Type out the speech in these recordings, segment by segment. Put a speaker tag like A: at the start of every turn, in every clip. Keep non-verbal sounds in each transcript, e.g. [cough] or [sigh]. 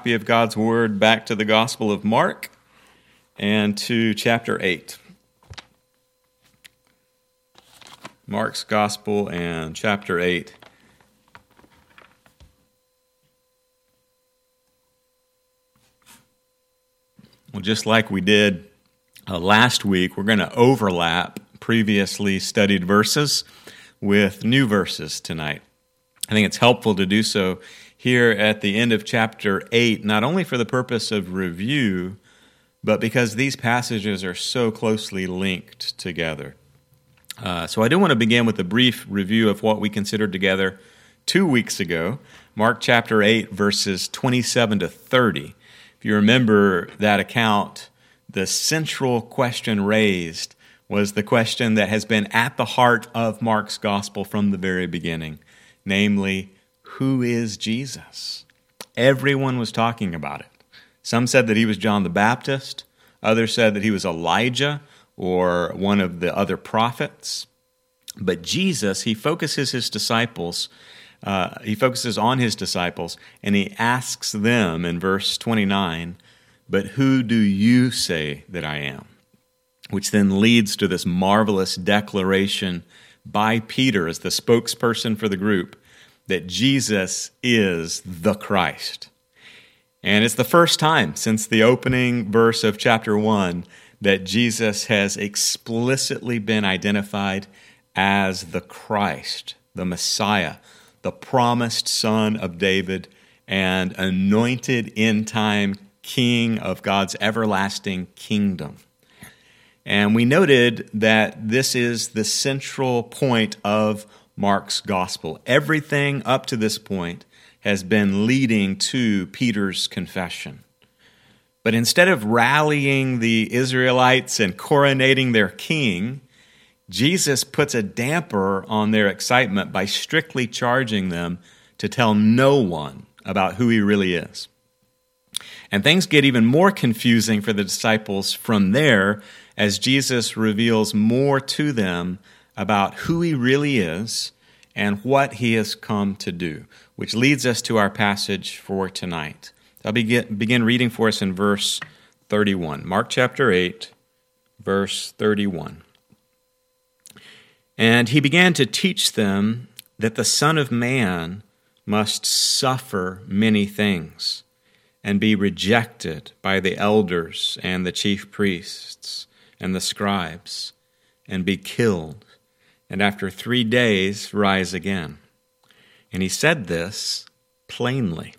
A: copy of God's Word back to the Gospel of Mark and to chapter 8. Mark's Gospel and chapter 8. Well, just like we did uh, last week, we're going to overlap previously studied verses with new verses tonight. I think it's helpful to do so here at the end of chapter 8, not only for the purpose of review, but because these passages are so closely linked together. Uh, so I do want to begin with a brief review of what we considered together two weeks ago Mark chapter 8, verses 27 to 30. If you remember that account, the central question raised was the question that has been at the heart of Mark's gospel from the very beginning namely, who is Jesus? Everyone was talking about it. Some said that he was John the Baptist, others said that he was Elijah or one of the other prophets. But Jesus, he focuses his disciples uh, he focuses on his disciples and he asks them in verse 29, But who do you say that I am? Which then leads to this marvelous declaration by Peter as the spokesperson for the group that Jesus is the Christ. And it's the first time since the opening verse of chapter 1 that Jesus has explicitly been identified as the Christ, the Messiah, the promised son of David and anointed in time king of God's everlasting kingdom. And we noted that this is the central point of Mark's gospel. Everything up to this point has been leading to Peter's confession. But instead of rallying the Israelites and coronating their king, Jesus puts a damper on their excitement by strictly charging them to tell no one about who he really is. And things get even more confusing for the disciples from there as Jesus reveals more to them about who he really is and what he has come to do, which leads us to our passage for tonight. I'll begin, reading for us in verse 31. Mark chapter 8, verse 31. And he began to teach them that the Son of Man must suffer many things and be rejected by the elders and the chief priests and the scribes and be killed, and after three days rise again. And he said this plainly.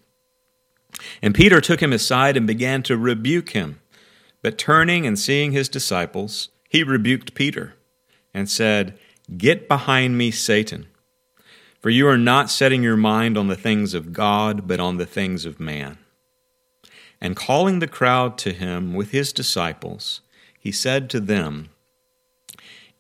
A: And Peter took him aside and began to rebuke him. But turning and seeing his disciples, he rebuked Peter and said, Get behind me, Satan. For you are not setting your mind on the things of God, but on the things of man. And calling the crowd to him with his disciples, he said to them,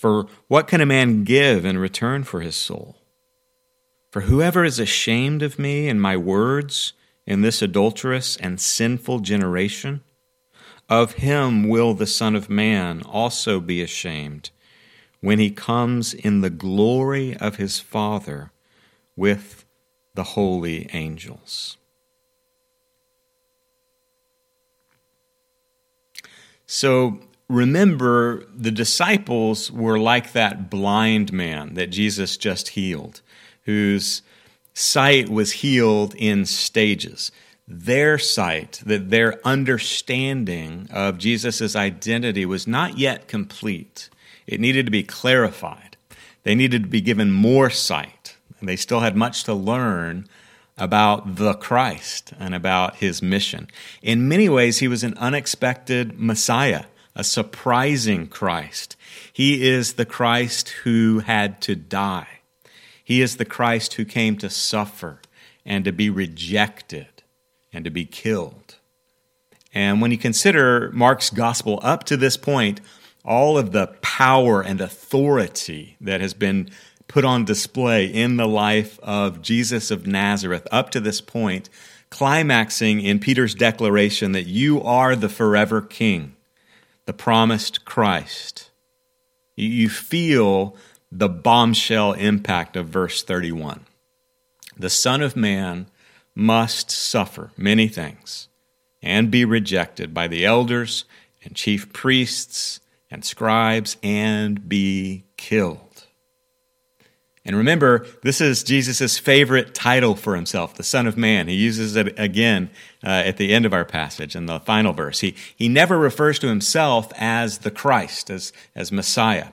A: For what can a man give in return for his soul? For whoever is ashamed of me and my words in this adulterous and sinful generation, of him will the Son of Man also be ashamed when he comes in the glory of his Father with the holy angels. So remember, the disciples were like that blind man that Jesus just healed, whose sight was healed in stages. Their sight, that their understanding of Jesus' identity was not yet complete. It needed to be clarified. They needed to be given more sight. And they still had much to learn about the Christ and about his mission. In many ways, he was an unexpected Messiah, a surprising Christ. He is the Christ who had to die. He is the Christ who came to suffer and to be rejected and to be killed. And when you consider Mark's gospel up to this point, all of the power and authority that has been put on display in the life of Jesus of Nazareth up to this point, climaxing in Peter's declaration that you are the forever king, the promised Christ. You feel the bombshell impact of verse 31. The Son of Man must suffer many things and be rejected by the elders and chief priests and scribes and be killed. And remember, this is Jesus' favorite title for himself, the Son of Man. He uses it again uh, at the end of our passage in the final verse. He, he never refers to himself as the Christ, as, as Messiah.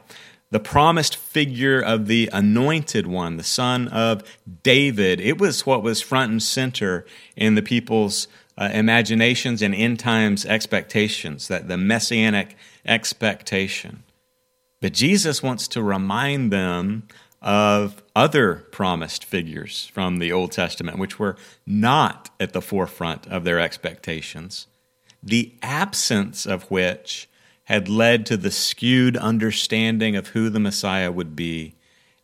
A: The promised figure of the anointed one, the son of David, it was what was front and center in the people's uh, imaginations and end times expectations, that the messianic expectation. But Jesus wants to remind them of other promised figures from the Old Testament, which were not at the forefront of their expectations, the absence of which had led to the skewed understanding of who the Messiah would be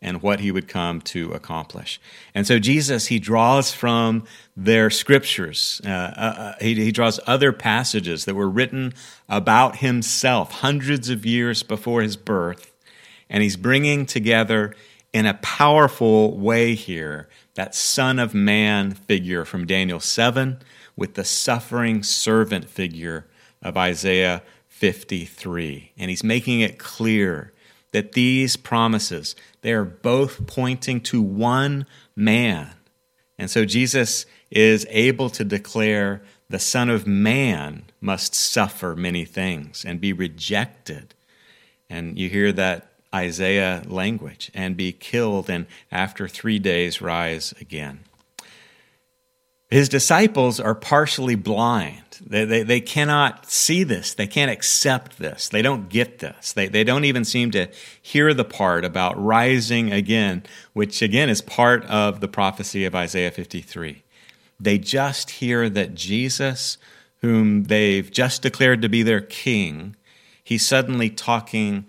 A: and what he would come to accomplish. And so Jesus, he draws from their scriptures, uh, uh, uh, he, he draws other passages that were written about himself hundreds of years before his birth, and he's bringing together in a powerful way here that Son of Man figure from Daniel 7 with the suffering servant figure of Isaiah 53. And he's making it clear that these promises they are both pointing to one man. And so Jesus is able to declare the Son of Man must suffer many things and be rejected. And you hear that Isaiah language and be killed and after three days rise again. His disciples are partially blind. They, they, they, cannot see this. They can't accept this. They don't get this. They, they don't even seem to hear the part about rising again, which again is part of the prophecy of Isaiah 53. They just hear that Jesus, whom they've just declared to be their king, he's suddenly talking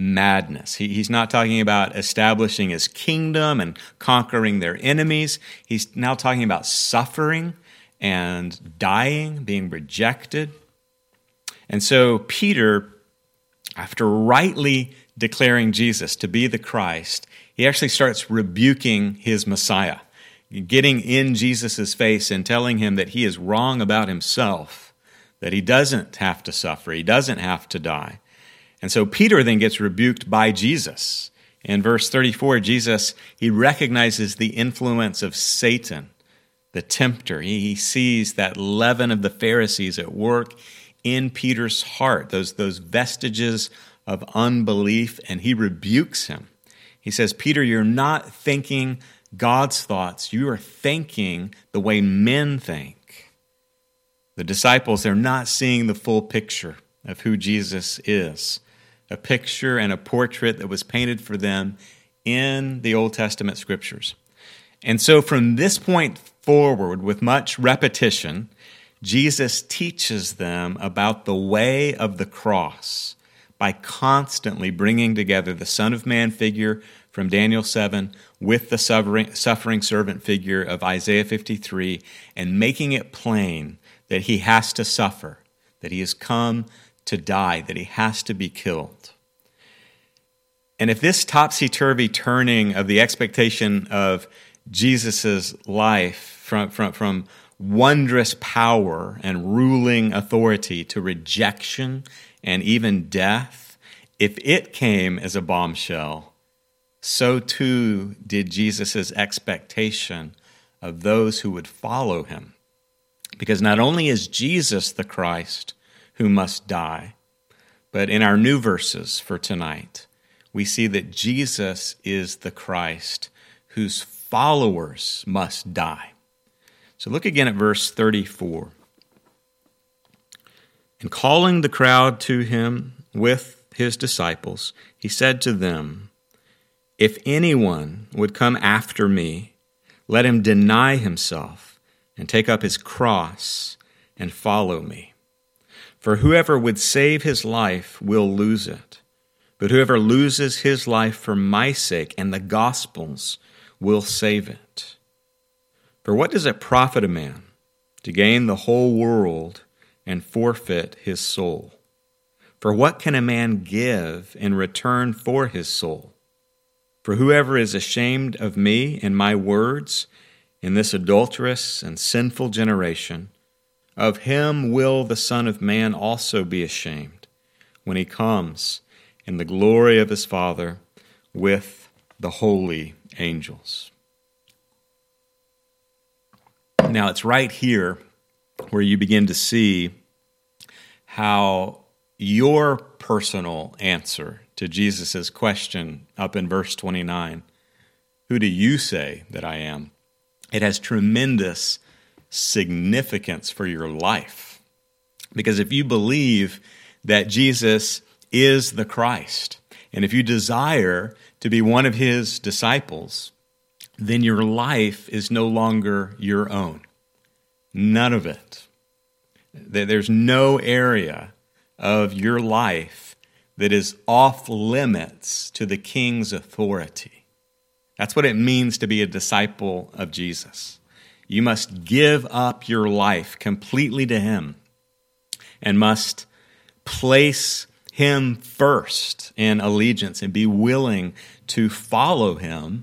A: madness. He, he's not talking about establishing his kingdom and conquering their enemies. He's now talking about suffering and dying, being rejected. And so Peter, after rightly declaring Jesus to be the Christ, he actually starts rebuking his Messiah, getting in Jesus' face and telling him that he is wrong about himself, that he doesn't have to suffer, he doesn't have to die. And so Peter then gets rebuked by Jesus. In verse 34, Jesus, he recognizes the influence of Satan, the tempter. He sees that leaven of the Pharisees at work in Peter's heart, those, those vestiges of unbelief, and he rebukes him. He says, Peter, you're not thinking God's thoughts, you are thinking the way men think. The disciples, they're not seeing the full picture of who Jesus is a picture and a portrait that was painted for them in the Old Testament scriptures. And so from this point forward, with much repetition, Jesus teaches them about the way of the cross by constantly bringing together the Son of Man figure from Daniel 7 with the suffering, servant figure of Isaiah 53 and making it plain that he has to suffer, that he has come to die, that he has to be killed. And if this topsy turvy turning of the expectation of Jesus' life from, from, from wondrous power and ruling authority to rejection and even death, if it came as a bombshell, so too did Jesus' expectation of those who would follow him. Because not only is Jesus the Christ, who must die. But in our new verses for tonight, we see that Jesus is the Christ whose followers must die. So look again at verse 34. And calling the crowd to him with his disciples, he said to them, If anyone would come after me, let him deny himself and take up his cross and follow me. For whoever would save his life will lose it. But whoever loses his life for my sake and the gospel's will save it. For what does it profit a man to gain the whole world and forfeit his soul? For what can a man give in return for his soul? For whoever is ashamed of me and my words in this adulterous and sinful generation, of him will the Son of Man also be ashamed when he comes in the glory of his Father with the holy angels. Now, it's right here where you begin to see how your personal answer to Jesus' question up in verse 29 Who do you say that I am? It has tremendous significance for your life. Because if you believe that Jesus is the Christ, and if you desire to be one of his disciples, then your life is no longer your own. None of it. There's no area of your life that is off limits to the king's authority. That's what it means to be a disciple of Jesus. You must give up your life completely to Him and must place Him first in allegiance and be willing to follow Him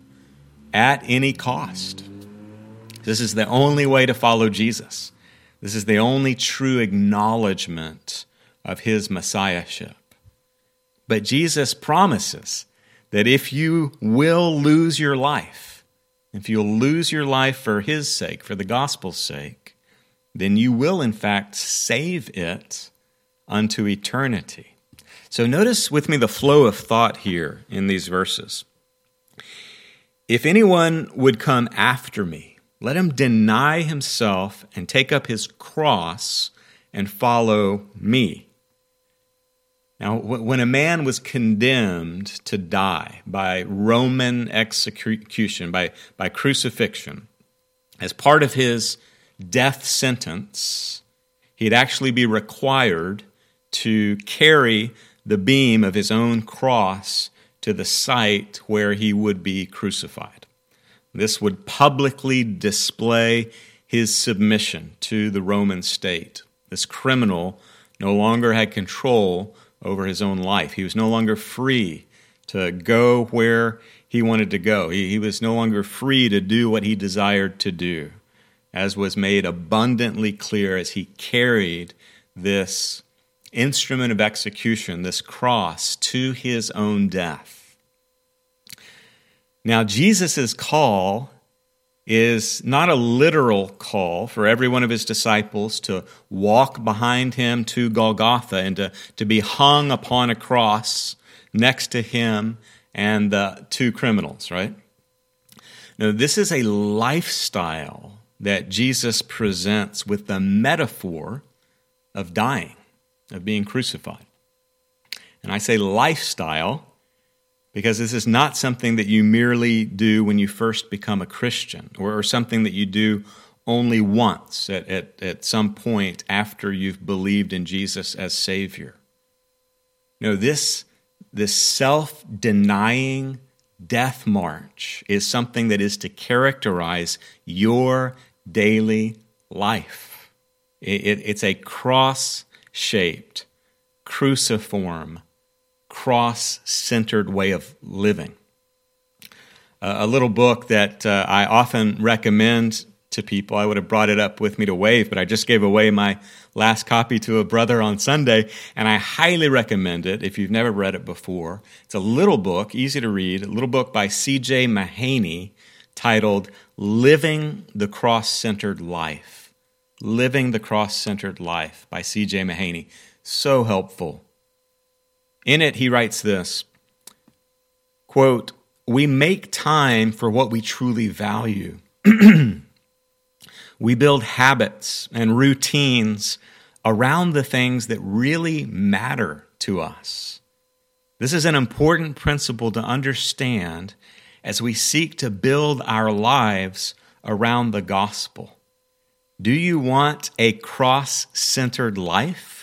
A: at any cost. This is the only way to follow Jesus. This is the only true acknowledgement of His Messiahship. But Jesus promises that if you will lose your life, if you'll lose your life for His sake, for the gospel's sake, then you will, in fact, save it unto eternity. So notice with me the flow of thought here in these verses. If anyone would come after me, let him deny himself and take up his cross and follow me. Now, when a man was condemned to die by Roman execution, by, by crucifixion, as part of his death sentence, he'd actually be required to carry the beam of his own cross to the site where he would be crucified. This would publicly display his submission to the Roman state. This criminal no longer had control over his own life. He was no longer free to go where he wanted to go. He, he, was no longer free to do what he desired to do, as was made abundantly clear as he carried this instrument of execution, this cross, to his own death. Now, Jesus' call is not a literal call for every one of his disciples to walk behind him to Golgotha and to, to be hung upon a cross next to him and the two criminals, right? No, this is a lifestyle that Jesus presents with the metaphor of dying, of being crucified. And I say lifestyle because this is not something that you merely do when you first become a Christian or, or something that you do only once at, at, at some point after you've believed in Jesus as Savior. No, this, this self denying death march is something that is to characterize your daily life. It, it, it's a cross shaped, cruciform, cross centered way of living. Uh, a little book that uh, I often recommend to people. I would have brought it up with me to wave, but I just gave away my last copy to a brother on Sunday, and I highly recommend it if you've never read it before. It's a little book, easy to read, a little book by C.J. Mahaney titled Living the Cross Centered Life. Living the Cross Centered Life by C.J. Mahaney. So helpful. In it, he writes this quote, We make time for what we truly value. [clears throat] we build habits and routines around the things that really matter to us. This is an important principle to understand as we seek to build our lives around the gospel. Do you want a cross centered life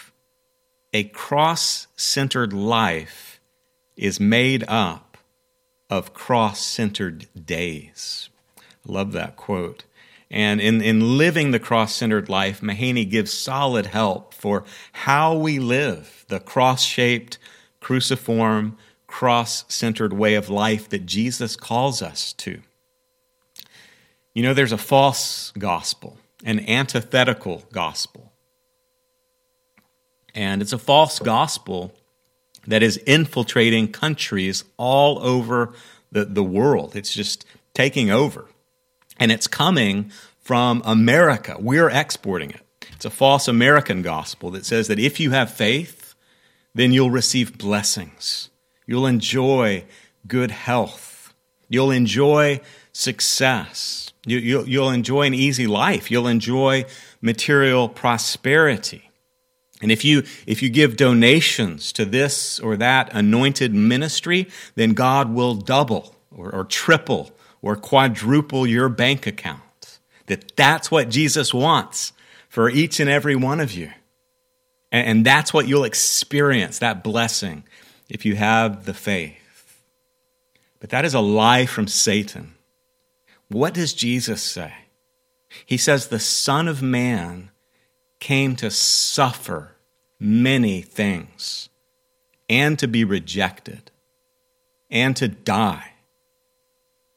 A: a cross centered life is made up of cross centered days. I love that quote. And in, in living the cross centered life, Mahaney gives solid help for how we live the cross shaped, cruciform, cross centered way of life that Jesus calls us to. You know, there's a false gospel, an antithetical gospel. And it's a false gospel that is infiltrating countries all over the, the world. It's just taking over. And it's coming from America. We're exporting it. It's a false American gospel that says that if you have faith, then you'll receive blessings. You'll enjoy good health. You'll enjoy success. You, will you'll enjoy an easy life. You'll enjoy material prosperity. And if you, if you give donations to this or that anointed ministry, then God will double or, or triple or quadruple your bank account. That that's what Jesus wants for each and every one of you. And, and that's what you'll experience, that blessing, if you have the faith. But that is a lie from Satan. What does Jesus say? He says, The Son of Man came to suffer many things and to be rejected and to die.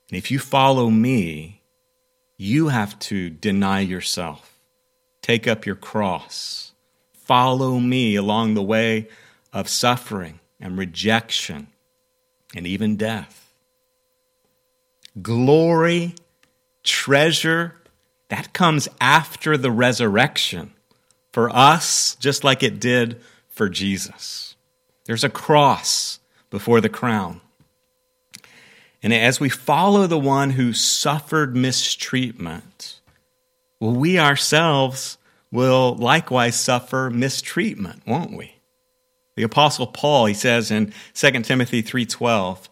A: And if you follow me, you have to deny yourself, take up your cross, follow me along the way of suffering and rejection and even death. Glory, treasure, that comes after the resurrection for us, just like it did for Jesus. There's a cross before the crown. And as we follow the one who suffered mistreatment, well, we ourselves will likewise suffer mistreatment, won't we? The apostle Paul, he says in 2 Timothy 3:12,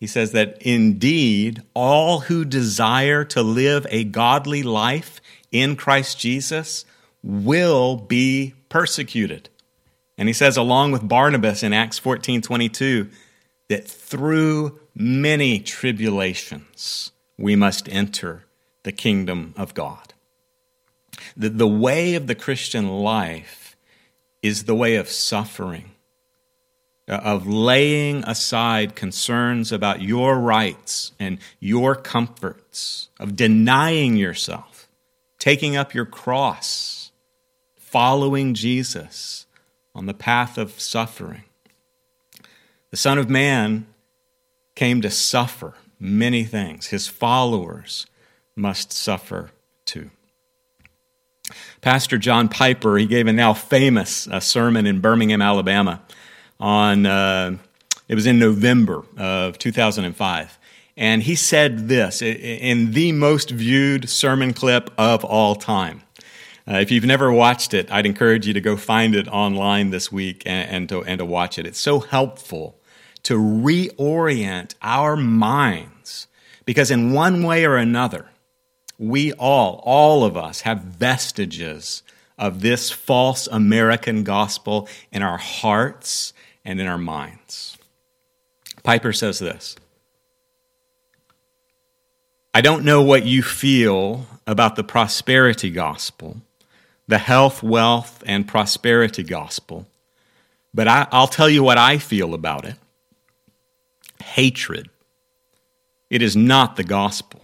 A: he says that indeed all who desire to live a godly life in Christ Jesus will be persecuted. And he says, along with Barnabas in Acts 14 22, that through many tribulations we must enter the kingdom of God. The, the way of the Christian life is the way of suffering, uh, of laying aside concerns about your rights and your comforts, of denying yourself, taking up your cross following Jesus on the path of suffering. The Son of Man came to suffer many things. His followers must suffer too. Pastor John Piper, he gave a now famous uh, sermon in Birmingham, Alabama on, uh, it was in November of 2005. And he said this in the most viewed sermon clip of all time. Uh, if you've never watched it, I'd encourage you to go find it online this week and, and, to, and to watch it. It's so helpful to reorient our minds because, in one way or another, we all, all of us, have vestiges of this false American gospel in our hearts and in our minds. Piper says this I don't know what you feel about the prosperity gospel the health, wealth, and prosperity gospel. But I, will tell you what I feel about it hatred. It is not the gospel.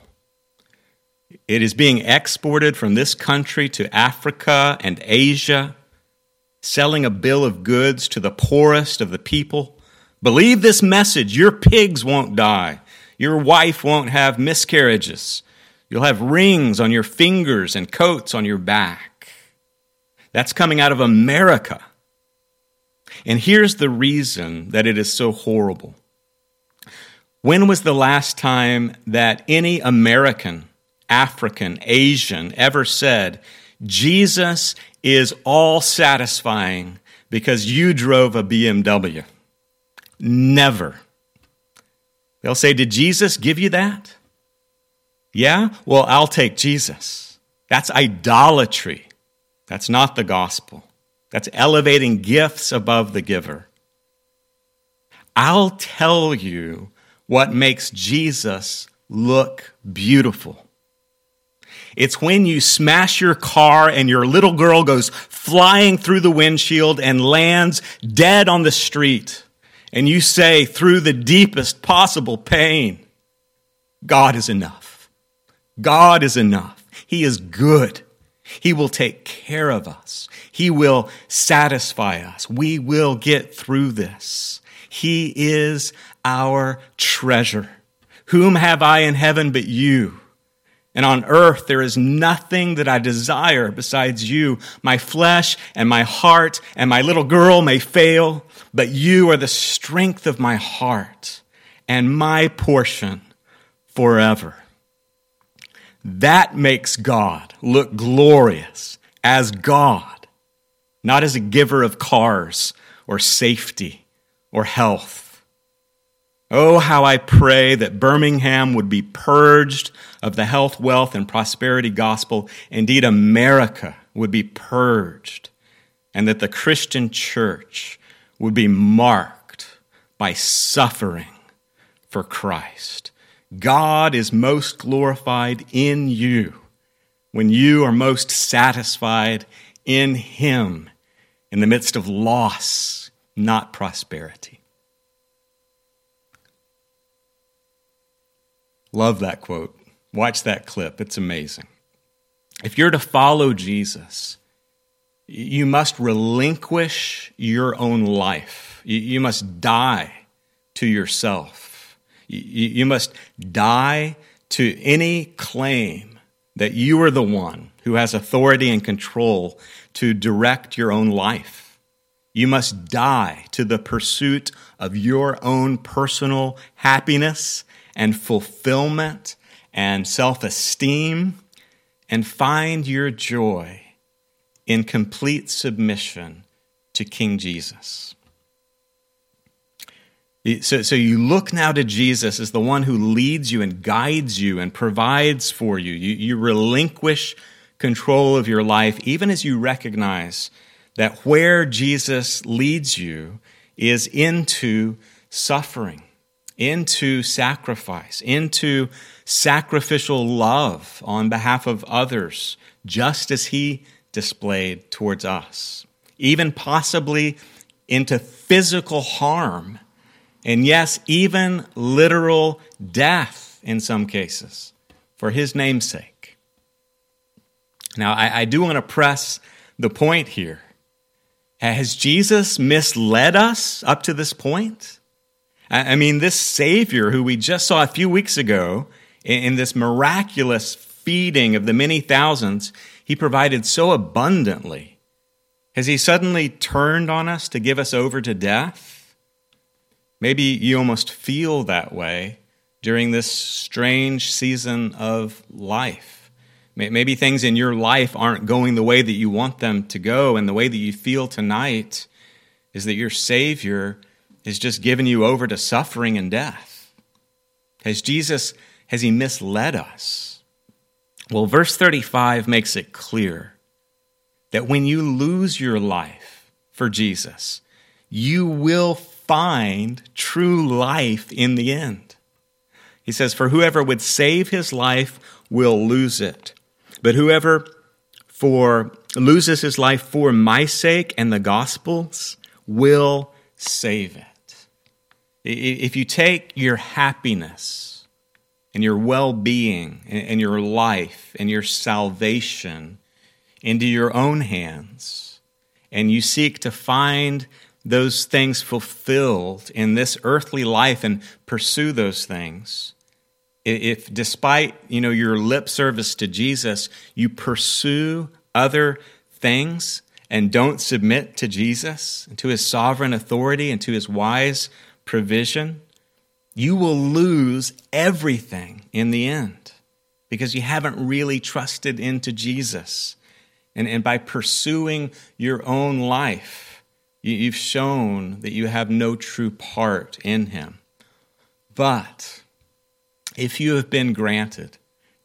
A: It is being exported from this country to Africa and Asia, selling a bill of goods to the poorest of the people. Believe this message your pigs won't die, your wife won't have miscarriages, you'll have rings on your fingers and coats on your back. That's coming out of America. And here's the reason that it is so horrible. When was the last time that any American, African, Asian ever said, Jesus is all satisfying because you drove a BMW? Never. They'll say, Did Jesus give you that? Yeah? Well, I'll take Jesus. That's idolatry. That's not the gospel. That's elevating gifts above the giver. I'll tell you what makes Jesus look beautiful. It's when you smash your car and your little girl goes flying through the windshield and lands dead on the street. And you say, through the deepest possible pain, God is enough. God is enough. He is good. He will take care of us. He will satisfy us. We will get through this. He is our treasure. Whom have I in heaven but you? And on earth there is nothing that I desire besides you. My flesh and my heart and my little girl may fail, but you are the strength of my heart and my portion forever. That makes God look glorious as God, not as a giver of cars or safety or health. Oh, how I pray that Birmingham would be purged of the health, wealth, and prosperity gospel. Indeed, America would be purged, and that the Christian church would be marked by suffering for Christ. God is most glorified in you when you are most satisfied in Him in the midst of loss, not prosperity. Love that quote. Watch that clip, it's amazing. If you're to follow Jesus, you must relinquish your own life. You must die to yourself. You must die to any claim that you are the one who has authority and control to direct your own life. You must die to the pursuit of your own personal happiness and fulfillment and self esteem and find your joy in complete submission to King Jesus. So, so you look now to Jesus as the one who leads you and guides you and provides for you. You, you relinquish control of your life, even as you recognize that where Jesus leads you is into suffering, into sacrifice, into sacrificial love on behalf of others, just as he displayed towards us, even possibly into physical harm, and yes, even literal death in some cases, for his name's sake. Now, I, I do want to press the point here. Has Jesus misled us up to this point? I mean, this Savior who we just saw a few weeks ago in this miraculous feeding of the many thousands, he provided so abundantly. Has he suddenly turned on us to give us over to death? Maybe you almost feel that way during this strange season of life. Maybe things in your life aren't going the way that you want them to go, and the way that you feel tonight is that your Savior has just given you over to suffering and death. Has Jesus has he misled us? Well, verse 35 makes it clear that when you lose your life for Jesus, you will find true life in the end. He says, For whoever would save his life will lose it. But whoever for loses his life for my sake and the gospel's will save it. If you take your happiness and your well being and your life and your salvation into your own hands, and you seek to find those things fulfilled in this earthly life and pursue those things if despite you know your lip service to Jesus you pursue other things and don't submit to Jesus and to his sovereign authority and to his wise provision you will lose everything in the end because you haven't really trusted into Jesus. And, and by pursuing your own life, you've shown that you have no true part in Him. But if you have been granted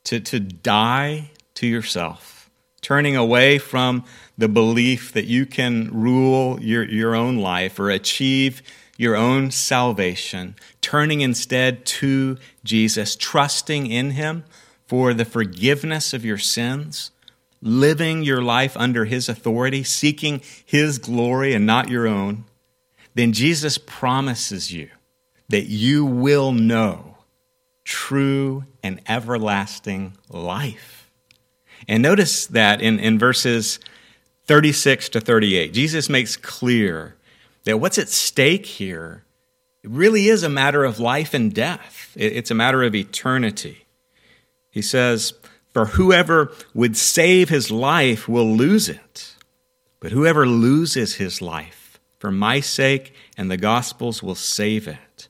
A: to, to die to yourself, turning away from the belief that you can rule your, your own life or achieve your own salvation, turning instead to Jesus, trusting in Him for the forgiveness of your sins, living your life under His authority, seeking His glory and not your own, then Jesus promises you that you will know true and everlasting life. And notice that in, in verses 36 to 38, Jesus makes clear that what's at stake here really is a matter of life and death. It's a matter of eternity. He says, For whoever would save his life will lose it, but whoever loses his life for my sake and the gospel's will save it.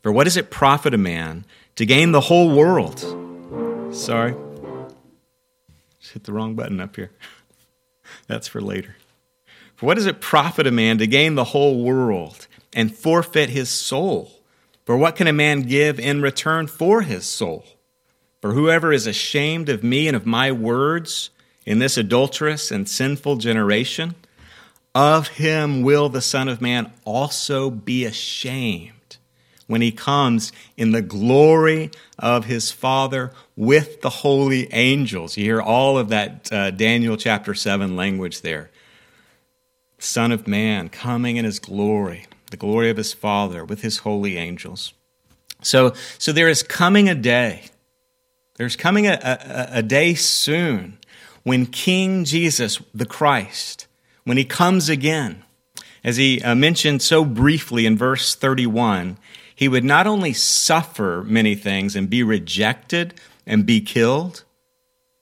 A: For what does it profit a man to gain the whole world? Sorry. Just hit the wrong button up here. [laughs] That's for later. For what does it profit a man to gain the whole world and forfeit his soul? For what can a man give in return for his soul? For whoever is ashamed of me and of my words in this adulterous and sinful generation, of him will the Son of Man also be ashamed when he comes in the glory of his Father with the holy angels. You hear all of that uh, Daniel chapter 7 language there. Son of Man, coming in his glory, the glory of his Father with his holy angels. So, so there is coming a day, there's coming a, a, a day soon when King Jesus, the Christ, when he comes again, as he uh, mentioned so briefly in verse 31, he would not only suffer many things and be rejected and be killed,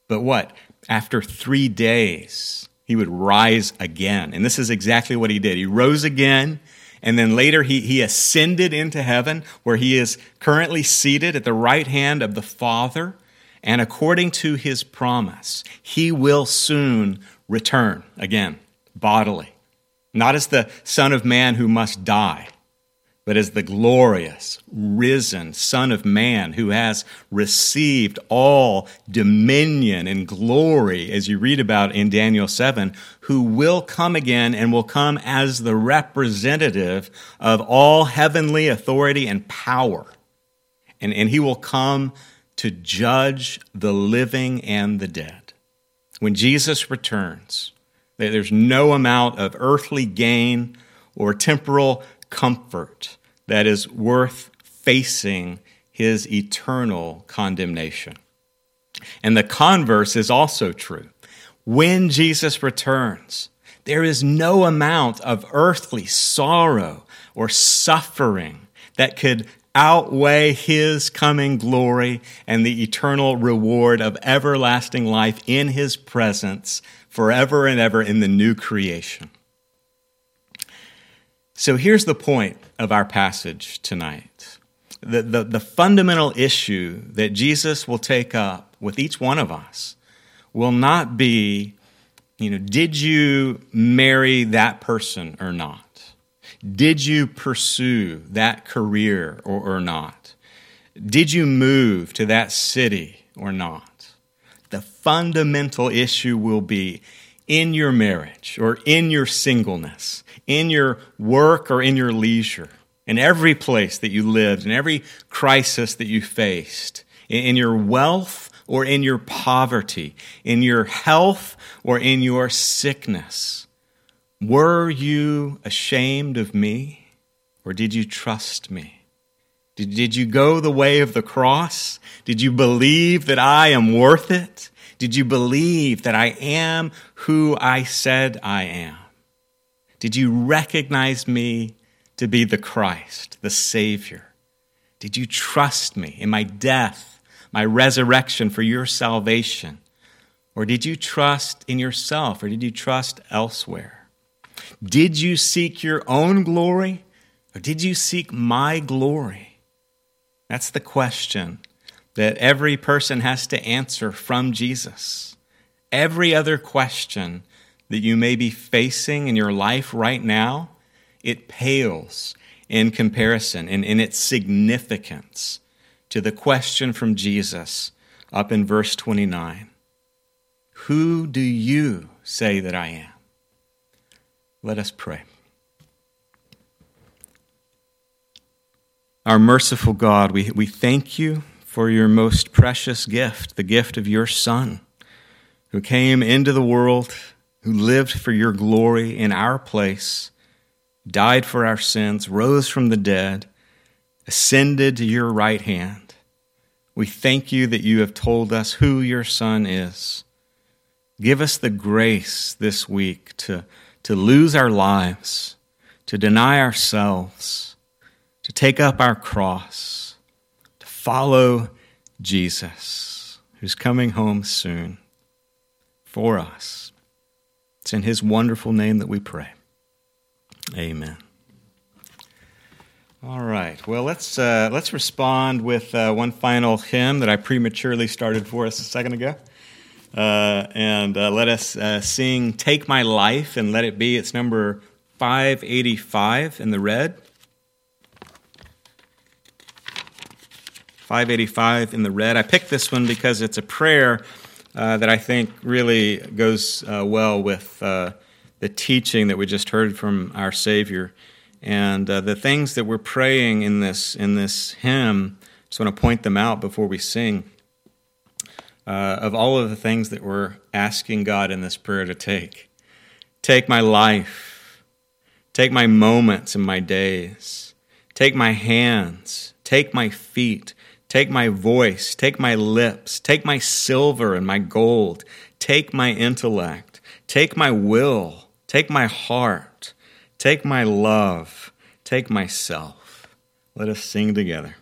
A: but what? After three days, he would rise again. And this is exactly what he did. He rose again, and then later he, he ascended into heaven, where he is currently seated at the right hand of the Father. And according to his promise, he will soon return again, bodily. Not as the Son of Man who must die, but as the glorious, risen Son of Man who has received all dominion and glory, as you read about in Daniel 7, who will come again and will come as the representative of all heavenly authority and power. And, and he will come to judge the living and the dead. When Jesus returns, there's no amount of earthly gain or temporal comfort that is worth facing his eternal condemnation. And the converse is also true. When Jesus returns, there is no amount of earthly sorrow or suffering that could outweigh his coming glory and the eternal reward of everlasting life in his presence forever and ever in the new creation. So here's the point of our passage tonight. The, the, the, fundamental issue that Jesus will take up with each one of us will not be, you know, did you marry that person or not? Did you pursue that career or, or not? Did you move to that city or not? The fundamental issue will be in your marriage or in your singleness, in your work or in your leisure, in every place that you lived, in every crisis that you faced, in your wealth or in your poverty, in your health or in your sickness. Were you ashamed of me or did you trust me? Did, did you go the way of the cross? Did you believe that I am worth it? Did you believe that I am who I said I am? Did you recognize me to be the Christ, the Savior? Did you trust me in my death, my resurrection for your salvation? Or did you trust in yourself, or did you trust elsewhere? Did you seek your own glory, or did you seek my glory? That's the question that every person has to answer from Jesus. Every other question that you may be facing in your life right now, it pales in comparison and in its significance to the question from Jesus up in verse 29 Who do you say that I am? Let us pray. Our merciful God, we, we thank you for your most precious gift, the gift of your Son, who came into the world, who lived for your glory in our place, died for our sins, rose from the dead, ascended to your right hand. We thank you that you have told us who your Son is. Give us the grace this week to, to lose our lives, to deny ourselves to take up our cross, to follow Jesus, who's coming home soon for us. It's in his wonderful name that we pray. Amen. All right. Well, let's uh, let's respond with uh, one final hymn that I prematurely started for us a second ago, uh, and uh, let us uh, sing "Take My Life" and let it be. It's number five eighty five in the red. 585 in the red. I picked this one because it's a prayer uh, that I think really goes uh, well with the teaching that we just heard from our Savior. And the things that we're praying in this, in this hymn, just want to point them out before we sing. Uh, of all of the things that we're asking God in this prayer to take. Take my life, take my moments and my days, take my hands, take my feet, Take my voice, take my lips, take my silver and my gold, take my intellect, take my will, take my heart, take my love, take myself. Let us sing together.